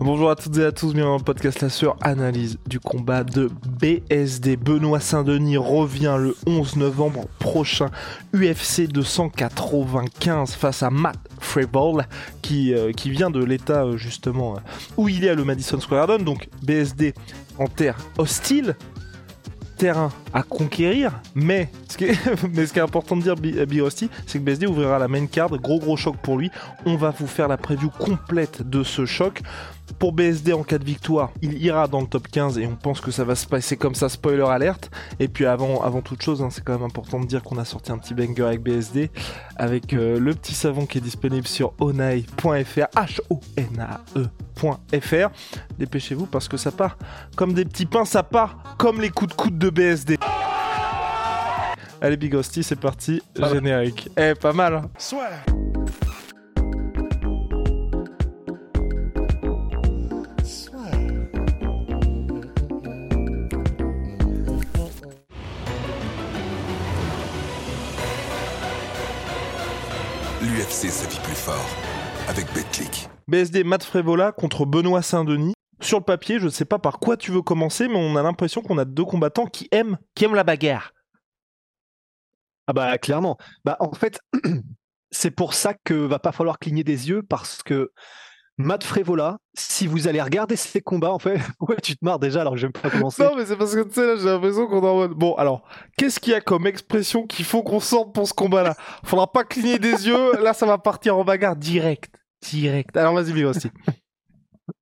Bonjour à toutes et à tous, bienvenue dans le podcast La Analyse du combat de BSD. Benoît Saint-Denis revient le 11 novembre prochain UFC 295 face à Matt Freeball qui, euh, qui vient de l'état euh, justement euh, où il est à le Madison Square Garden, donc BSD en terre hostile, terrain à conquérir, mais ce qui est, mais ce qui est important de dire, Bi- Big Rusty, c'est que BSD ouvrira la main card, gros gros choc pour lui. On va vous faire la preview complète de ce choc. Pour BSD en cas de victoire, il ira dans le top 15 et on pense que ça va se passer comme ça, spoiler alerte. Et puis avant, avant toute chose, hein, c'est quand même important de dire qu'on a sorti un petit banger avec BSD, avec euh, le petit savon qui est disponible sur onai.fr, H-O-N-A-E.fr. Dépêchez-vous parce que ça part comme des petits pains, ça part comme les coups de coude de BSD. Allez Big Hostie, c'est parti, générique. Eh, pas mal. hein. soit. L'UFC sa vie plus fort avec Betclic. BSD Matt Frévola contre Benoît Saint-Denis. Sur le papier, je ne sais pas par quoi tu veux commencer, mais on a l'impression qu'on a deux combattants qui aiment, qui aiment la bagarre. Ah bah clairement. Bah en fait, c'est pour ça que va pas falloir cligner des yeux parce que Matt Frévola, si vous allez regarder ses combats, en fait, pourquoi tu te marres déjà alors que j'aime pas commencer Non, mais c'est parce que tu sais, là, j'ai l'impression qu'on est en mode. Bon, alors, qu'est-ce qu'il y a comme expression qu'il faut qu'on sorte pour ce combat-là? Faudra pas cligner des yeux, là, ça va partir en bagarre direct. Direct. Alors, vas-y, Big aussi.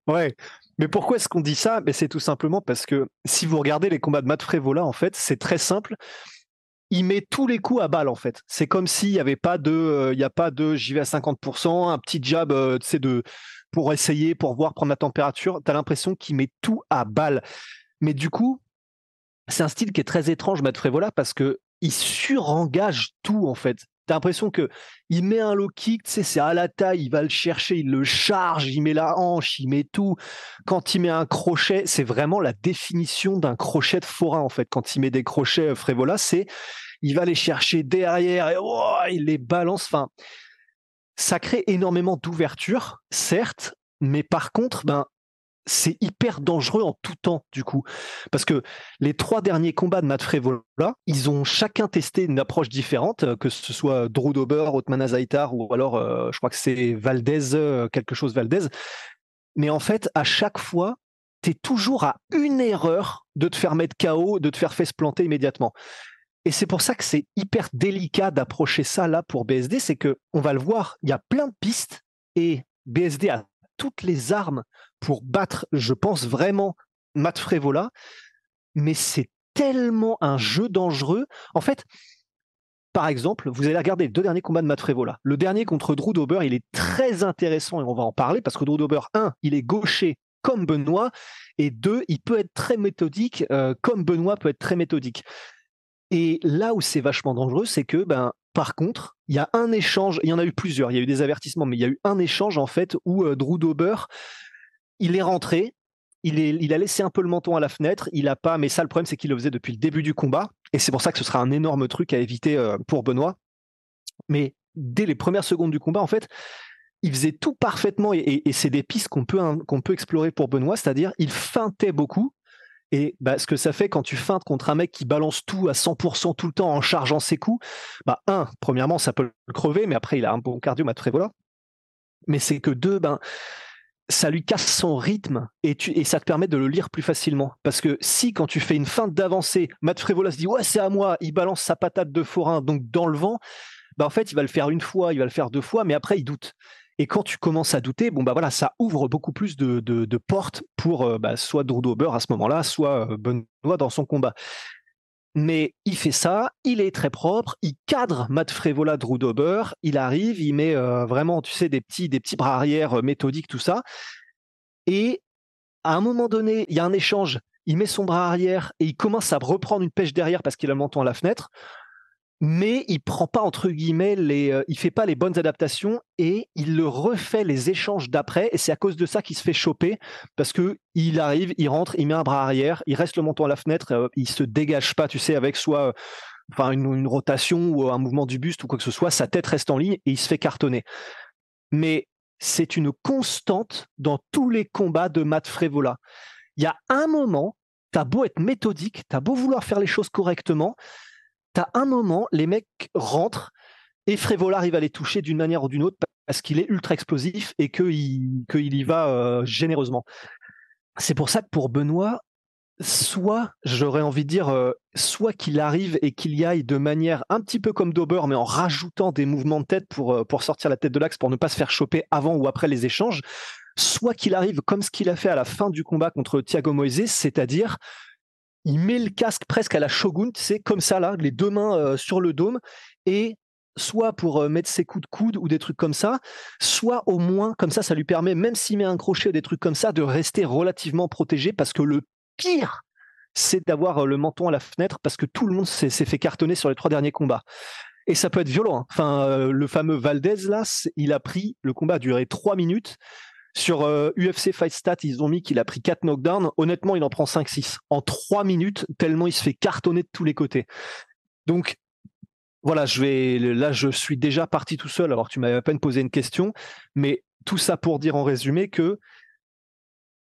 Ouais. Mais pourquoi est-ce qu'on dit ça? Mais c'est tout simplement parce que si vous regardez les combats de Matt Frévola, en fait, c'est très simple. Il met tous les coups à balle en fait. C'est comme s'il n'y avait pas de, euh, il y a pas de, j'y vais à 50%, un petit jab, euh, tu sais, de pour essayer, pour voir, prendre la température. T'as l'impression qu'il met tout à balle. Mais du coup, c'est un style qui est très étrange, Matt Frévola, parce que il surengage tout en fait. T'as l'impression que il met un low kick, c'est à la taille, il va le chercher, il le charge, il met la hanche, il met tout. Quand il met un crochet, c'est vraiment la définition d'un crochet de forain en fait. Quand il met des crochets euh, Frévola, c'est il va les chercher derrière et oh, il les balance. Enfin, ça crée énormément d'ouverture, certes, mais par contre, ben c'est hyper dangereux en tout temps du coup. Parce que les trois derniers combats de Matt Frévola ils ont chacun testé une approche différente euh, que ce soit Drew Dober, Azaitar ou alors euh, je crois que c'est Valdez euh, quelque chose Valdez. Mais en fait à chaque fois tu es toujours à une erreur de te faire mettre KO de te faire face planter immédiatement et c'est pour ça que c'est hyper délicat d'approcher ça là pour BSD c'est que on va le voir il y a plein de pistes et BSD a toutes les armes pour battre, je pense vraiment, Matt Frévola, mais c'est tellement un jeu dangereux. En fait, par exemple, vous allez regarder les deux derniers combats de Matt Frévola. Le dernier contre Drew Dober, il est très intéressant et on va en parler parce que Drew Dober, un, il est gaucher comme Benoît, et deux, il peut être très méthodique euh, comme Benoît peut être très méthodique. Et là où c'est vachement dangereux, c'est que, ben, par contre, il y a un échange, il y en a eu plusieurs, il y a eu des avertissements, mais il y a eu un échange en fait où euh, Drew Dober, il est rentré, il, est, il a laissé un peu le menton à la fenêtre, il a pas, mais ça le problème c'est qu'il le faisait depuis le début du combat, et c'est pour ça que ce sera un énorme truc à éviter euh, pour Benoît. Mais dès les premières secondes du combat, en fait, il faisait tout parfaitement, et, et- c'est des pistes qu'on peut, hein, qu'on peut explorer pour Benoît, c'est-à-dire il feintait beaucoup, et bah, ce que ça fait quand tu feintes contre un mec qui balance tout à 100% tout le temps en chargeant ses coups, bah, un, premièrement, ça peut le crever, mais après, il a un bon cardio, Matt Frévola. Mais c'est que deux, ben, ça lui casse son rythme et ça te permet de le lire plus facilement. Parce que si, quand tu fais une feinte d'avancée, Matt Frévola se dit Ouais, c'est à moi, il balance sa patate de forain, donc dans le vent, bah, en fait, il va le faire une fois, il va le faire deux fois, mais après, il doute. Et quand tu commences à douter, bon bah voilà, ça ouvre beaucoup plus de, de- portes pour euh, bah, soit à ce moment-là, soit euh, Benoît dans son combat. Mais il fait ça, il est très propre, il cadre Matt Frévola, Drew il arrive, il met euh, vraiment, tu sais, des petits, des petits bras arrière euh, méthodiques, tout ça. Et à un moment donné, il y a un échange, il met son bras arrière et il commence à reprendre une pêche derrière parce qu'il a le menton à la fenêtre mais il prend pas entre guillemets les, euh, il fait pas les bonnes adaptations et il le refait les échanges d'après et c'est à cause de ça qu'il se fait choper parce que il arrive, il rentre, il met un bras arrière, il reste le menton à la fenêtre, euh, il se dégage pas, tu sais, avec soit enfin une, rotation ou un mouvement du buste ou quoi que ce soit, sa tête reste en ligne et il se fait cartonner. Mais c'est une constante dans tous les combats de Matt Frévola. Il y a un moment, t'as beau être méthodique, t'as beau vouloir faire les choses correctement, t'as un moment, les mecs rentrent et Frévola arrive à les toucher d'une manière ou d'une autre parce qu'il est ultra explosif et qu'il y va euh, généreusement. C'est pour ça que pour Benoît, soit, j'aurais envie de dire, euh, soit qu'il arrive et qu'il y aille de manière un petit peu comme Dober, mais en rajoutant des mouvements de tête pour, euh, pour sortir la tête de l'axe, pour ne pas se faire choper avant ou après les échanges, soit qu'il arrive comme ce qu'il a fait à la fin du combat contre Thiago Moises, c'est-à-dire il met le casque presque à la Shogun, c'est comme ça les deux mains euh, sur le dôme, et soit pour euh, mettre ses coups de coude ou des trucs comme ça, soit au moins comme ça, ça lui permet, même s'il met un crochet ou des trucs comme ça, de rester relativement protégé, parce que le pire, c'est d'avoir euh, le menton à la fenêtre, parce que tout le monde s'est fait cartonner sur les trois derniers combats. Et ça peut être violent. Hein. Enfin, le fameux Valdez, là, il a pris, le combat a duré trois minutes. Sur UFC euh, Fight Stat, ils ont mis qu'il a pris 4 knockdowns. Honnêtement, il en prend 5-6 en 3 minutes, tellement il se fait cartonner de tous les côtés. Donc, voilà, je vais, là, je suis déjà parti tout seul, alors tu m'avais à peine posé une question, mais tout ça pour dire en résumé que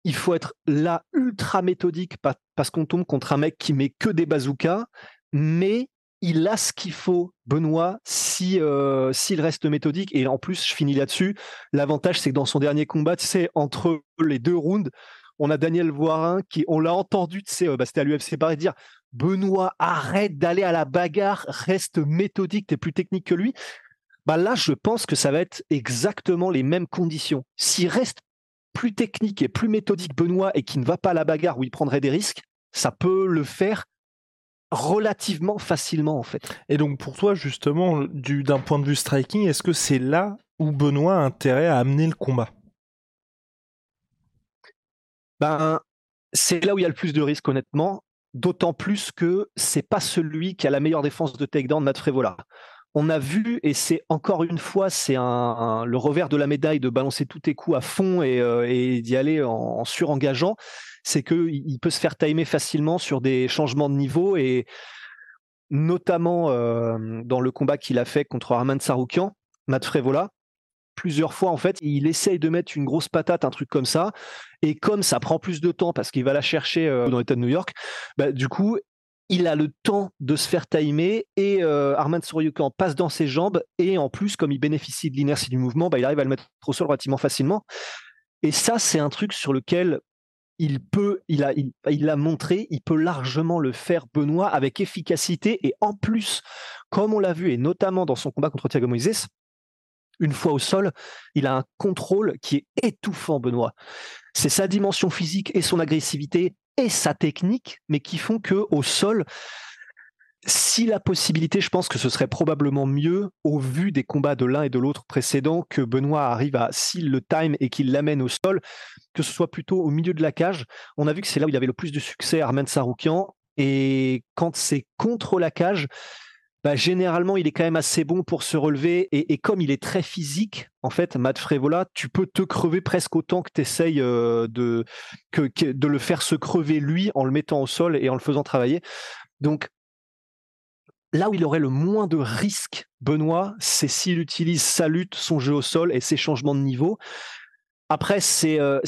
il faut être là ultra méthodique parce qu'on tombe contre un mec qui met que des bazookas, mais il a ce qu'il faut, Benoît, si euh, s'il reste méthodique. Et en plus, je finis là-dessus. L'avantage, c'est que dans son dernier combat, tu sais, entre les deux rounds, on a Daniel Voirin qui, on l'a entendu, tu sais, euh, bah, c'était à l'UFC Paris dire Benoît, arrête d'aller à la bagarre, reste méthodique, t'es plus technique que lui. Bah là, je pense que ça va être exactement les mêmes conditions. S'il reste plus technique et plus méthodique, Benoît, et qui ne va pas à la bagarre où il prendrait des risques, ça peut le faire relativement facilement en fait. Et donc pour toi justement, d'un point de vue striking, est-ce que c'est là où Benoît a intérêt à amener le combat? Ben c'est là où il y a le plus de risques honnêtement, d'autant plus que c'est pas celui qui a la meilleure défense de takedown Matt Frévola. On a vu, et c'est encore une fois, c'est un, le revers de la médaille de balancer tous tes coups à fond et, euh, d'y aller en, en surengageant c'est qu'il peut se faire timer facilement sur des changements de niveau et notamment euh, dans le combat qu'il a fait contre Armand Saroukian, Matt Frévola, plusieurs fois en fait, il essaye de mettre une grosse patate, un truc comme ça, et comme ça prend plus de temps parce qu'il va la chercher euh, dans l'État de New York, bah, du coup, il a le temps de se faire timer et euh, Saroukian passe dans ses jambes et en plus, comme il bénéficie de l'inertie du mouvement, bah, il arrive à le mettre au sol relativement facilement. Et ça, c'est un truc sur lequel il peut, il a, il, a montré, il peut largement le faire, Benoît, avec efficacité. Et en plus, comme on l'a vu, et notamment dans son combat contre Thiago Moises, une fois au sol, il a un contrôle qui est étouffant, Benoît. C'est sa dimension physique et son agressivité et sa technique, mais qui font que au sol, si la possibilité, je pense que ce serait probablement mieux, au vu des combats de l'un et de l'autre précédents, que Benoît arrive à, s'il le time et qu'il l'amène au sol, que ce soit plutôt au milieu de la cage. On a vu que c'est là où il avait le plus de succès, Armen Saroukian. Et quand c'est contre la cage, bah, généralement, il est quand même assez bon pour se relever. Et, comme il est très physique, en fait, Matt Frévola, tu peux te crever presque autant que tu essayes euh, de, que, de le faire se crever lui en le mettant au sol et en le faisant travailler. Donc, Là où il aurait le moins de risques, Benoît, c'est s'il utilise sa lutte, son jeu au sol et ses changements de niveau. Après, c'est euh,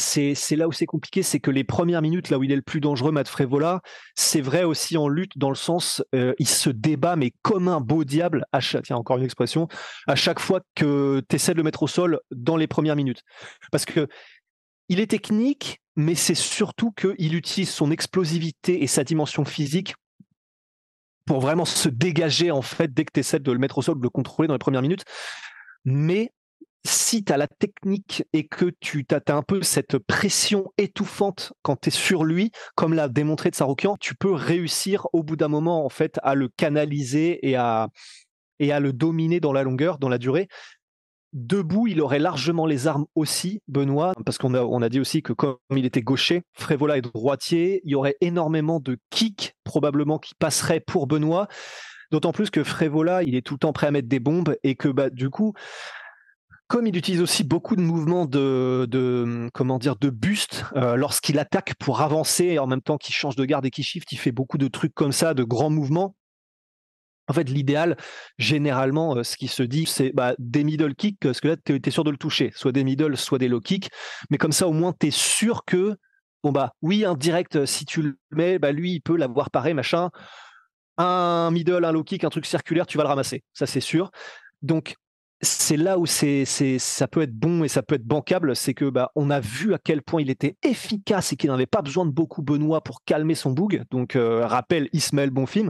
là où c'est compliqué, c'est que les premières minutes, là où il est le plus dangereux, Matt Frévola, c'est vrai aussi en lutte dans le sens, euh, il se débat mais comme un beau diable à chaque, tiens encore une expression, à chaque fois que tu essaies de le mettre au sol dans les premières minutes, parce que il est technique, mais c'est surtout qu'il utilise son explosivité et sa dimension physique pour vraiment se dégager en fait dès que tu essaies de le mettre au sol, de le contrôler dans les premières minutes. Mais si tu as la technique et que tu as, un peu cette pression étouffante quand tu es sur lui, comme l'a démontré Tsaroukian, tu peux réussir au bout d'un moment en fait à le canaliser et à, et à le dominer dans la longueur, dans la durée. Debout, il aurait largement les armes aussi, Benoît, parce qu'on a, on a dit aussi que comme il était gaucher, Frévola est droitier, il y aurait énormément de kicks probablement qui passeraient pour Benoît. D'autant plus que Frévola, il est tout le temps prêt à mettre des bombes et que bah, du coup, comme il utilise aussi beaucoup de mouvements de, comment dire de buste euh, lorsqu'il attaque pour avancer en même temps qu'il change de garde et qu'il shift, il fait beaucoup de trucs comme ça, de grands mouvements. En fait, l'idéal, généralement, euh, ce qui se dit, c'est bah, des middle kicks, parce que là, tu es, sûr de le toucher, soit des middle, soit des low kicks. Mais comme ça, au moins, tu es sûr que, bon, bah, oui, un direct, si tu le mets, bah, lui, il peut l'avoir pareil, machin. Un middle, un low kick, un truc circulaire, tu vas le ramasser. Ça, c'est sûr. Donc, c'est là où ça peut être bon et ça peut être bancable, c'est que bah, on a vu à quel point il était efficace et qu'il n'avait pas besoin de beaucoup Benoît pour calmer son boug. Donc, euh, rappel Ismaël Bonfim.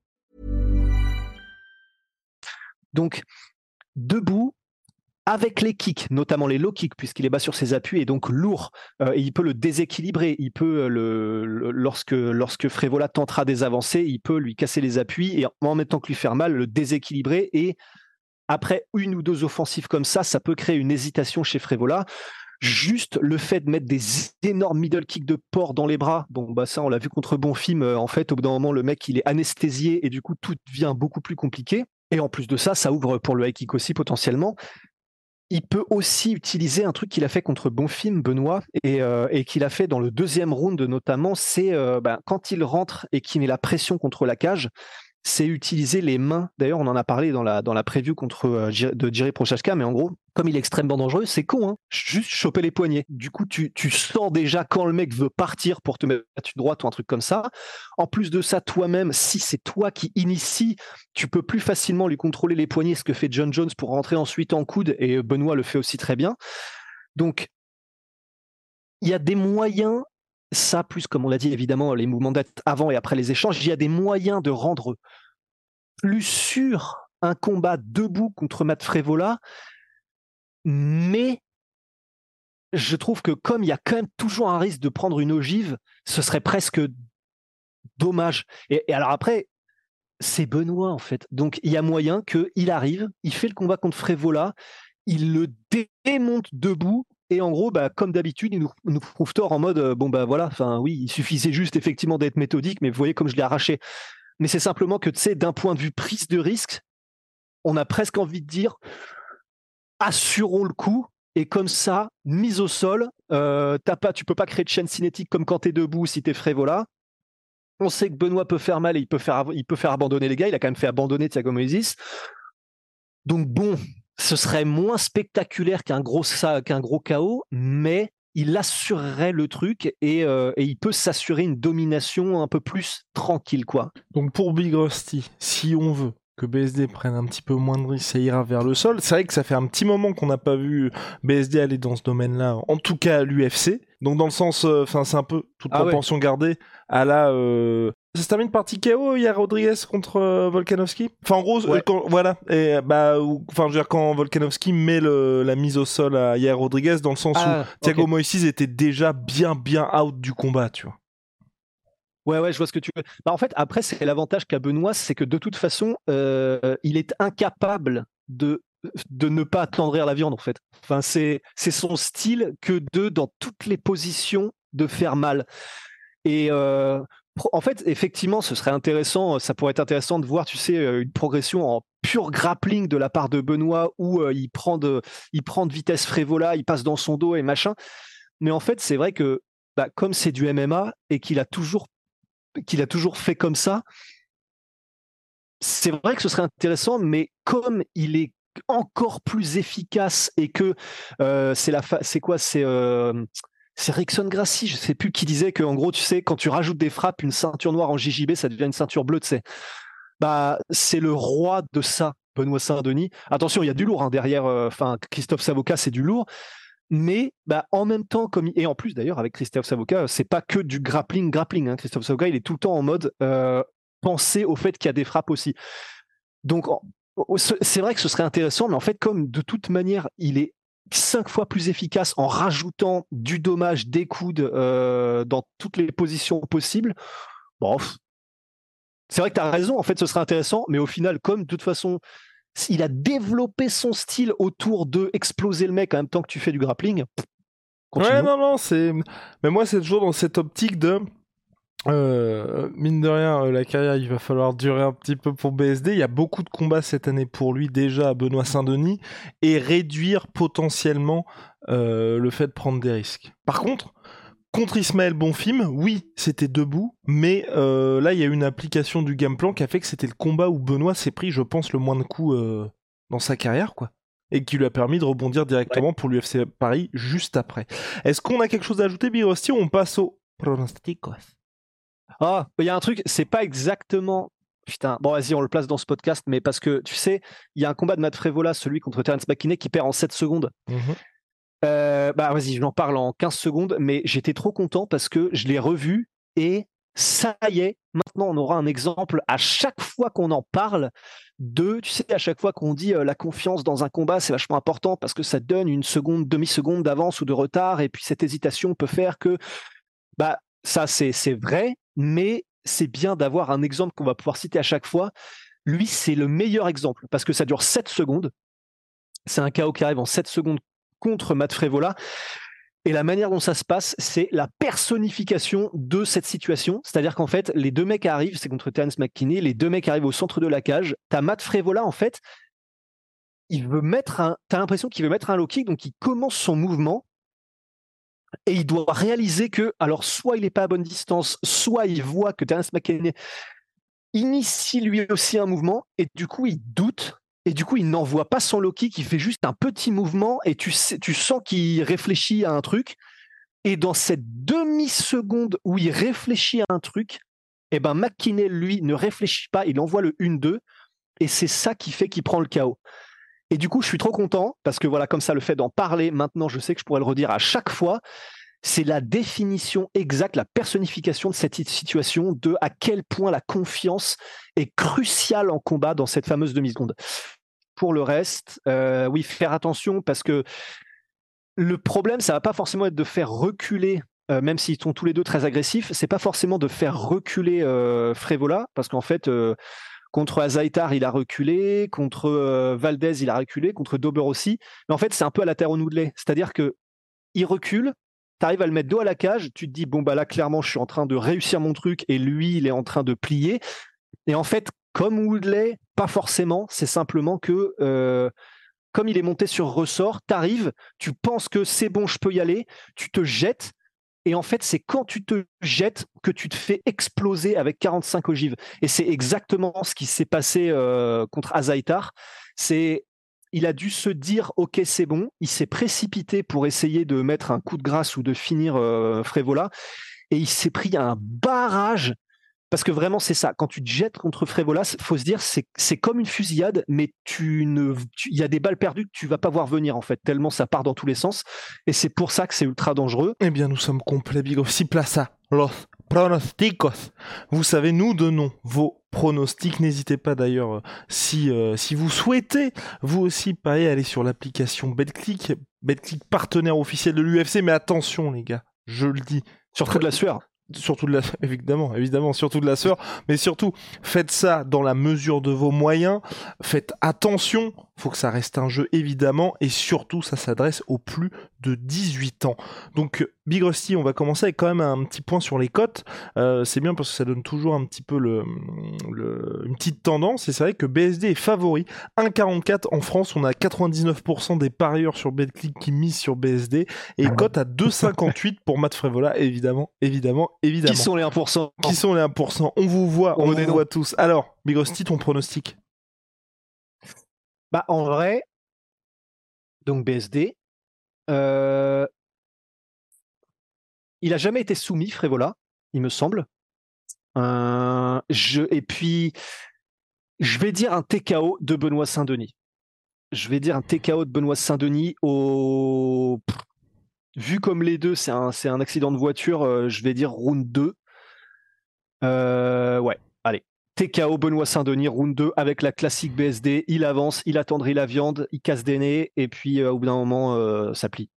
Donc debout avec les kicks, notamment les low kicks, puisqu'il est bas sur ses appuis et donc lourd, euh, et il peut le déséquilibrer. Il peut, euh, le, lorsque, lorsque Frévola tentera des avancées, il peut lui casser les appuis et en même temps que lui faire mal, le déséquilibrer. Et après une ou deux offensives comme ça, ça peut créer une hésitation chez Frévola. Juste le fait de mettre des énormes middle kicks de porc dans les bras, bon bah ça on l'a vu contre Bonfim, euh, en fait au bout d'un moment le mec il est anesthésié et du coup tout devient beaucoup plus compliqué. Et en plus de ça, ça ouvre pour le high aussi potentiellement il peut aussi utiliser un truc qu'il a fait contre Bonfim, Benoît, et, euh, qu'il a fait dans le deuxième round notamment, c'est euh, ben, quand il rentre et qu'il met la pression contre la cage, c'est utiliser les mains. D'ailleurs, on en a parlé dans la, dans preview contre, euh, de Jerry Prochashka, mais en gros, comme il est extrêmement dangereux, c'est con, hein juste choper les poignets. Du coup, tu, tu sens déjà quand le mec veut partir pour te mettre droite ou un truc comme ça. En plus de ça, toi-même, si c'est toi qui initie, tu peux plus facilement lui contrôler les poignets, ce que fait John Jones pour rentrer ensuite en coude, et Benoît le fait aussi très bien. Donc, il y a des moyens ça, plus comme on l'a dit, évidemment, les mouvements d'être avant et après les échanges, il y a des moyens de rendre plus sûr un combat debout contre Matt Frévola, mais je trouve que comme il y a quand même toujours un risque de prendre une ogive, ce serait presque dommage. Et, alors après, c'est Benoît en fait. Donc il y a moyen qu'il arrive, il fait le combat contre Frévola, il le démonte debout et en gros, bah, comme d'habitude, il nous, nous, prouve tort en mode euh, bon bah voilà, enfin oui, il suffisait juste effectivement d'être méthodique, mais vous voyez comme je l'ai arraché. Mais c'est simplement que tu sais, d'un point de vue prise de risque, on a presque envie de dire assurons le coup et comme ça, mise au sol, euh, t'as pas, tu peux pas créer de chaîne cinétique comme quand tu es debout si tu es frévola. On sait que Benoît peut faire mal et il peut faire, il peut faire abandonner les gars. Il a quand même fait abandonner Thiago Moïse. Donc bon, ce serait moins spectaculaire qu'un gros, qu'un gros chaos, mais il assurerait le truc euh, et, il peut s'assurer une domination un peu plus tranquille, quoi. Donc pour Big Rusty, si on veut que BSD prenne un petit peu moins de risques, ça ira vers le sol. C'est vrai que ça fait un petit moment qu'on n'a pas vu BSD aller dans ce domaine-là, en tout cas à l'UFC. Donc dans le sens, euh, enfin c'est un peu toute ah proportion gardée à la euh, ça se termine par TKO hier Rodriguez contre euh, Volkanovski? Enfin en gros voilà et bah enfin je veux dire quand Volkanovski met le, la mise au sol à Yair Rodriguez dans le sens où ah, Thiago Moïse était déjà bien bien out du combat, tu vois. Ouais, ouais, je vois ce que tu veux. Bah, en fait, après, c'est l'avantage qu'a Benoît, c'est que de toute façon, euh, il est incapable de, de ne pas attendrir la viande, en fait. Enfin, c'est son style que de, dans toutes les positions, de faire mal. Et euh, en fait, effectivement, ce serait intéressant, ça pourrait être intéressant de voir, tu sais, euh, une progression en pur grappling de la part de Benoît où il, prend de, il prend de vitesse frévola, il passe dans son dos et machin. Mais en fait, c'est vrai que bah, comme c'est du MMA et qu'il a toujours qu'il a toujours fait comme ça, c'est vrai que ce serait intéressant, mais comme il est encore plus efficace et que euh, c'est la c'est quoi c'est euh, c'est Rickson Gracie, je sais plus qui disait que en gros tu sais quand tu rajoutes des frappes une ceinture noire en JJB ça devient une ceinture bleue tu sais. Bah c'est le roi de ça Benoît Saint-Denis. Attention il y a du lourd hein, derrière euh, enfin Christophe Savoca c'est du lourd mais bah, en même temps comme et en plus d'ailleurs avec Christophe Savoca c'est pas que du grappling grappling hein. Christophe Savoca il est tout le temps en mode penser au fait qu'il y a des frappes aussi donc c'est vrai que ce serait intéressant, mais en fait, comme de toute manière, il est cinq fois plus efficace en rajoutant du dommage, des coudes euh, dans toutes les positions possibles. Bon, c'est vrai que tu as raison, en fait, ce serait intéressant, mais au final, comme de toute façon, il a développé son style autour de exploser le mec en même temps que tu fais du grappling. Ouais, non, non, c'est. Mais moi, c'est toujours dans cette optique de euh, mine de rien, euh, la carrière, il va falloir durer un petit peu pour BSD. Il y a beaucoup de combats cette année pour lui déjà à Benoît Saint-Denis et réduire potentiellement euh, le fait de prendre des risques. Par contre, contre Ismaël Bonfim, oui, c'était debout, mais là, il y a une application du game plan qui a fait que c'était le combat où Benoît s'est pris, je pense, le moins de coups dans sa carrière, quoi. Et qui lui a permis de rebondir directement pour l'UFC Paris juste après. Est-ce qu'on a quelque chose à ajouter, Birosti, ou on passe au pronosticos ah, il y a un truc, c'est pas exactement. Putain, bon, vas-y, on le place dans ce podcast, mais parce que tu sais, il y a un combat de Matt Frevola, celui contre Terence McKinney, qui perd en 7 secondes. Mhm. Euh, bah, vas-y, je n'en parle en 15 secondes, mais j'étais trop content parce que je l'ai revu et ça y est, maintenant on aura un exemple à chaque fois qu'on en parle de, tu sais, à chaque fois qu'on dit euh, la confiance dans un combat, c'est vachement important parce que ça donne une seconde, demi-seconde d'avance ou de retard, et puis cette hésitation peut faire que, bah, ça c'est vrai, mais c'est bien d'avoir un exemple qu'on va pouvoir citer à chaque fois. Lui, c'est le meilleur exemple parce que ça dure 7 secondes. C'est un chaos qui arrive en 7 secondes contre Matt Frevola. Et la manière dont ça se passe, c'est la personnification de cette situation. C'est-à-dire qu'en fait, les deux mecs arrivent, c'est contre Terence McKinney, les deux mecs arrivent au centre de la cage. T'as Matt Frevola, en fait, il veut mettre un. T'as l'impression qu'il veut mettre un low kick, donc il commence son mouvement et il doit réaliser que, alors, soit il n'est pas à bonne distance, soit il voit que Terence McKinney initie lui aussi un mouvement, et du coup, il doute, et du coup, il n'envoie pas son Loki, qui fait juste un petit mouvement, et tu, sens qu'il réfléchit à un truc. Et dans cette demi-seconde où il réfléchit à un truc, eh ben lui, ne réfléchit pas, il envoie le 1-2, et c'est ça qui fait qu'il prend le chaos. Et du coup, je suis trop content parce que voilà, comme ça, le fait d'en parler maintenant, je sais que je pourrais le redire à chaque fois. C'est la définition exacte, la personnification de cette situation, de à quel point la confiance est cruciale en combat dans cette fameuse demi-seconde. Pour le reste, euh, oui, faire attention parce que le problème, ça va pas forcément être de faire reculer euh, même s'ils sont tous les deux très agressifs, c'est pas forcément de faire reculer euh, Frévola, parce qu'en fait, Contre Azaitar, il a reculé. Contre euh, Valdez, il a reculé. Contre Dober aussi. Mais en fait, c'est un peu à la terre au noudelé. C'est-à-dire que il recule, tu arrives à le mettre dos à la cage, tu te dis, bon, bah là, clairement, je suis en train de réussir mon truc et lui, il est en train de plier. Et en fait, comme Woodley, pas forcément, c'est simplement que. Euh, comme il est monté sur ressort, tu arrives, tu penses que c'est bon, je peux y aller, tu te jettes, et en fait, c'est quand tu te jettes que tu te fais exploser avec 45 ogives. Et c'est exactement ce qui s'est passé euh, contre Azaitar. C'est il a dû se dire ok c'est bon, il s'est précipité pour essayer de mettre un coup de grâce ou de finir euh, Frévola et il s'est pris un barrage parce que vraiment, c'est ça. Quand tu te jettes contre Frévola, faut se dire, c'est, comme une fusillade, mais tu ne, il y a des balles perdues que tu vas pas voir venir, en fait, tellement ça part dans tous les sens. Et c'est pour ça que c'est ultra dangereux. Eh bien, nous sommes complets, Bigo. Si plaça, los pronosticos. Vous savez, nous donnons vos pronostics. N'hésitez pas d'ailleurs, si, euh, si vous souhaitez, vous aussi, pareil, aller sur l'application BetClick. BetClick, partenaire officiel de l'UFC. Mais attention, les gars, je le dis. Surtout de la sueur surtout de la évidemment évidemment surtout de la sœur mais surtout faites ça dans la mesure de vos moyens faites attention faut que ça reste un jeu évidemment et surtout ça s'adresse aux plus de 18 ans. Donc Big Rusty on va commencer avec quand même un petit point sur les cotes. Euh, c'est bien parce que ça donne toujours un petit peu le, une petite tendance et c'est vrai que BSD est favori. 1,44 en France on a 99% des parieurs sur BetClick qui misent sur BSD et ah. cote à 2,58 pour Matt Frevola évidemment évidemment évidemment. Qui sont les 1% qui sont les 1% on vous voit on, vous voit tous. Alors Big Rusty ton pronostic? Bah, en vrai, donc BSD, euh, il a jamais été soumis, Frévola, il me semble. Euh, je, et puis, je vais dire un TKO de Benoît Saint-Denis. Je vais dire un TKO de Benoît Saint-Denis au. Vu comme les deux, c'est un, un, accident de voiture, euh, je vais dire round 2. ouais. TKO Benoît Saint-Denis, round 2 avec la classique BSD. Il avance, il attendrit la viande, il casse des nez et puis au bout d'un moment, ça plie.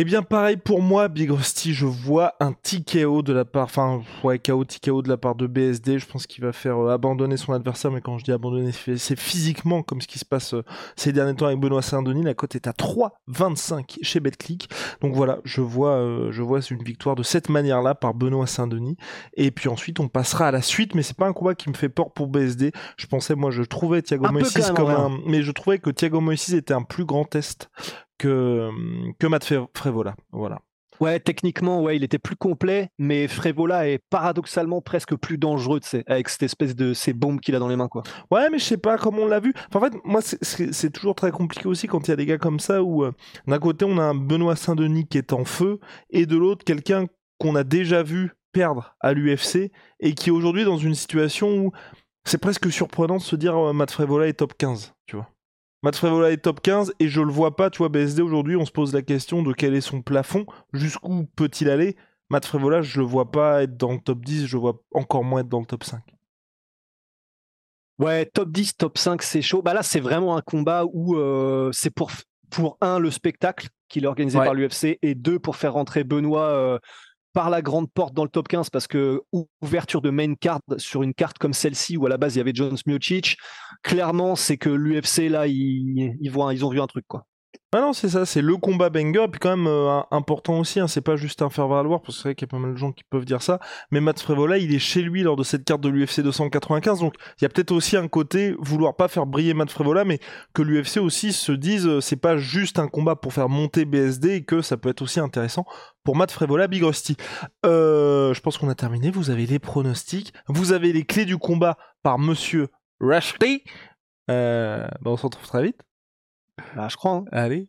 Eh bien, pareil pour moi, Big Rusty, je vois un TKO de la part, enfin, ouais, KO, TKO de la part de BSD. Je pense qu'il va faire euh, abandonner son adversaire, mais quand je dis abandonner, c'est physiquement comme ce qui se passe euh, ces derniers temps avec Benoît Saint-Denis. La cote est à 3,25 chez BetClick. Donc voilà, je vois, euh, je vois une victoire de cette manière-là par Benoît Saint-Denis. Et puis ensuite, on passera à la suite, mais c'est pas un combat qui me fait peur pour BSD. Je pensais, moi, je trouvais Thiago Moïse comme un, mais je trouvais que Thiago Moïse était un plus grand test que, que Matt Frévola. Voilà. Ouais, techniquement, ouais, il était plus complet, mais Frévola est paradoxalement presque plus dangereux, avec cette espèce de ces bombes qu'il a dans les mains, quoi. Ouais, mais je sais pas comment on l'a vu. en fait, moi, c'est toujours très compliqué aussi quand il y a des gars comme ça où euh, d'un côté on a un Benoît Saint-Denis qui est en feu et de l'autre quelqu'un qu'on a déjà vu perdre à l'UFC et qui est aujourd'hui dans une situation où c'est presque surprenant de se dire euh, Matt Frévola est top 15, tu vois. Matt Frévola est top 15 et je le vois pas, tu vois, BSD aujourd'hui, on se pose la question de quel est son plafond, jusqu'où peut-il aller. Matt Frévola, je le vois pas être dans le top 10, je le vois encore moins être dans le top 5. Ouais, top 10, top 5, c'est chaud. Bah là, c'est vraiment un combat où euh, c'est pour, pour un, le spectacle qu'il est organisé par l'UFC et deux, pour faire rentrer Benoît euh, par la grande porte dans le top 15 parce que ouverture de main card sur une carte comme celle-ci où à la base il y avait John Miocic, clairement c'est que l'UFC là ils, ils, voient, ils ont vu un truc quoi. Ah non, c'est ça, c'est le combat banger, puis quand même euh, important aussi, hein, c'est pas juste un faire valoir, parce que c'est vrai qu'il y a pas mal de gens qui peuvent dire ça, mais Matt Frévola, il est chez lui lors de cette carte de l'UFC 295, donc il y a peut-être aussi un côté, vouloir pas faire briller Matt Frévola, mais que l'UFC aussi se dise, euh, c'est pas juste un combat pour faire monter BSD, et que ça peut être aussi intéressant pour Matt Frévola, Big Rusty. Euh, je pense qu'on a terminé, vous avez les pronostics, vous avez les clés du combat par Monsieur euh, bah, on se retrouve très vite. Bah, je crois. Hein. Allez.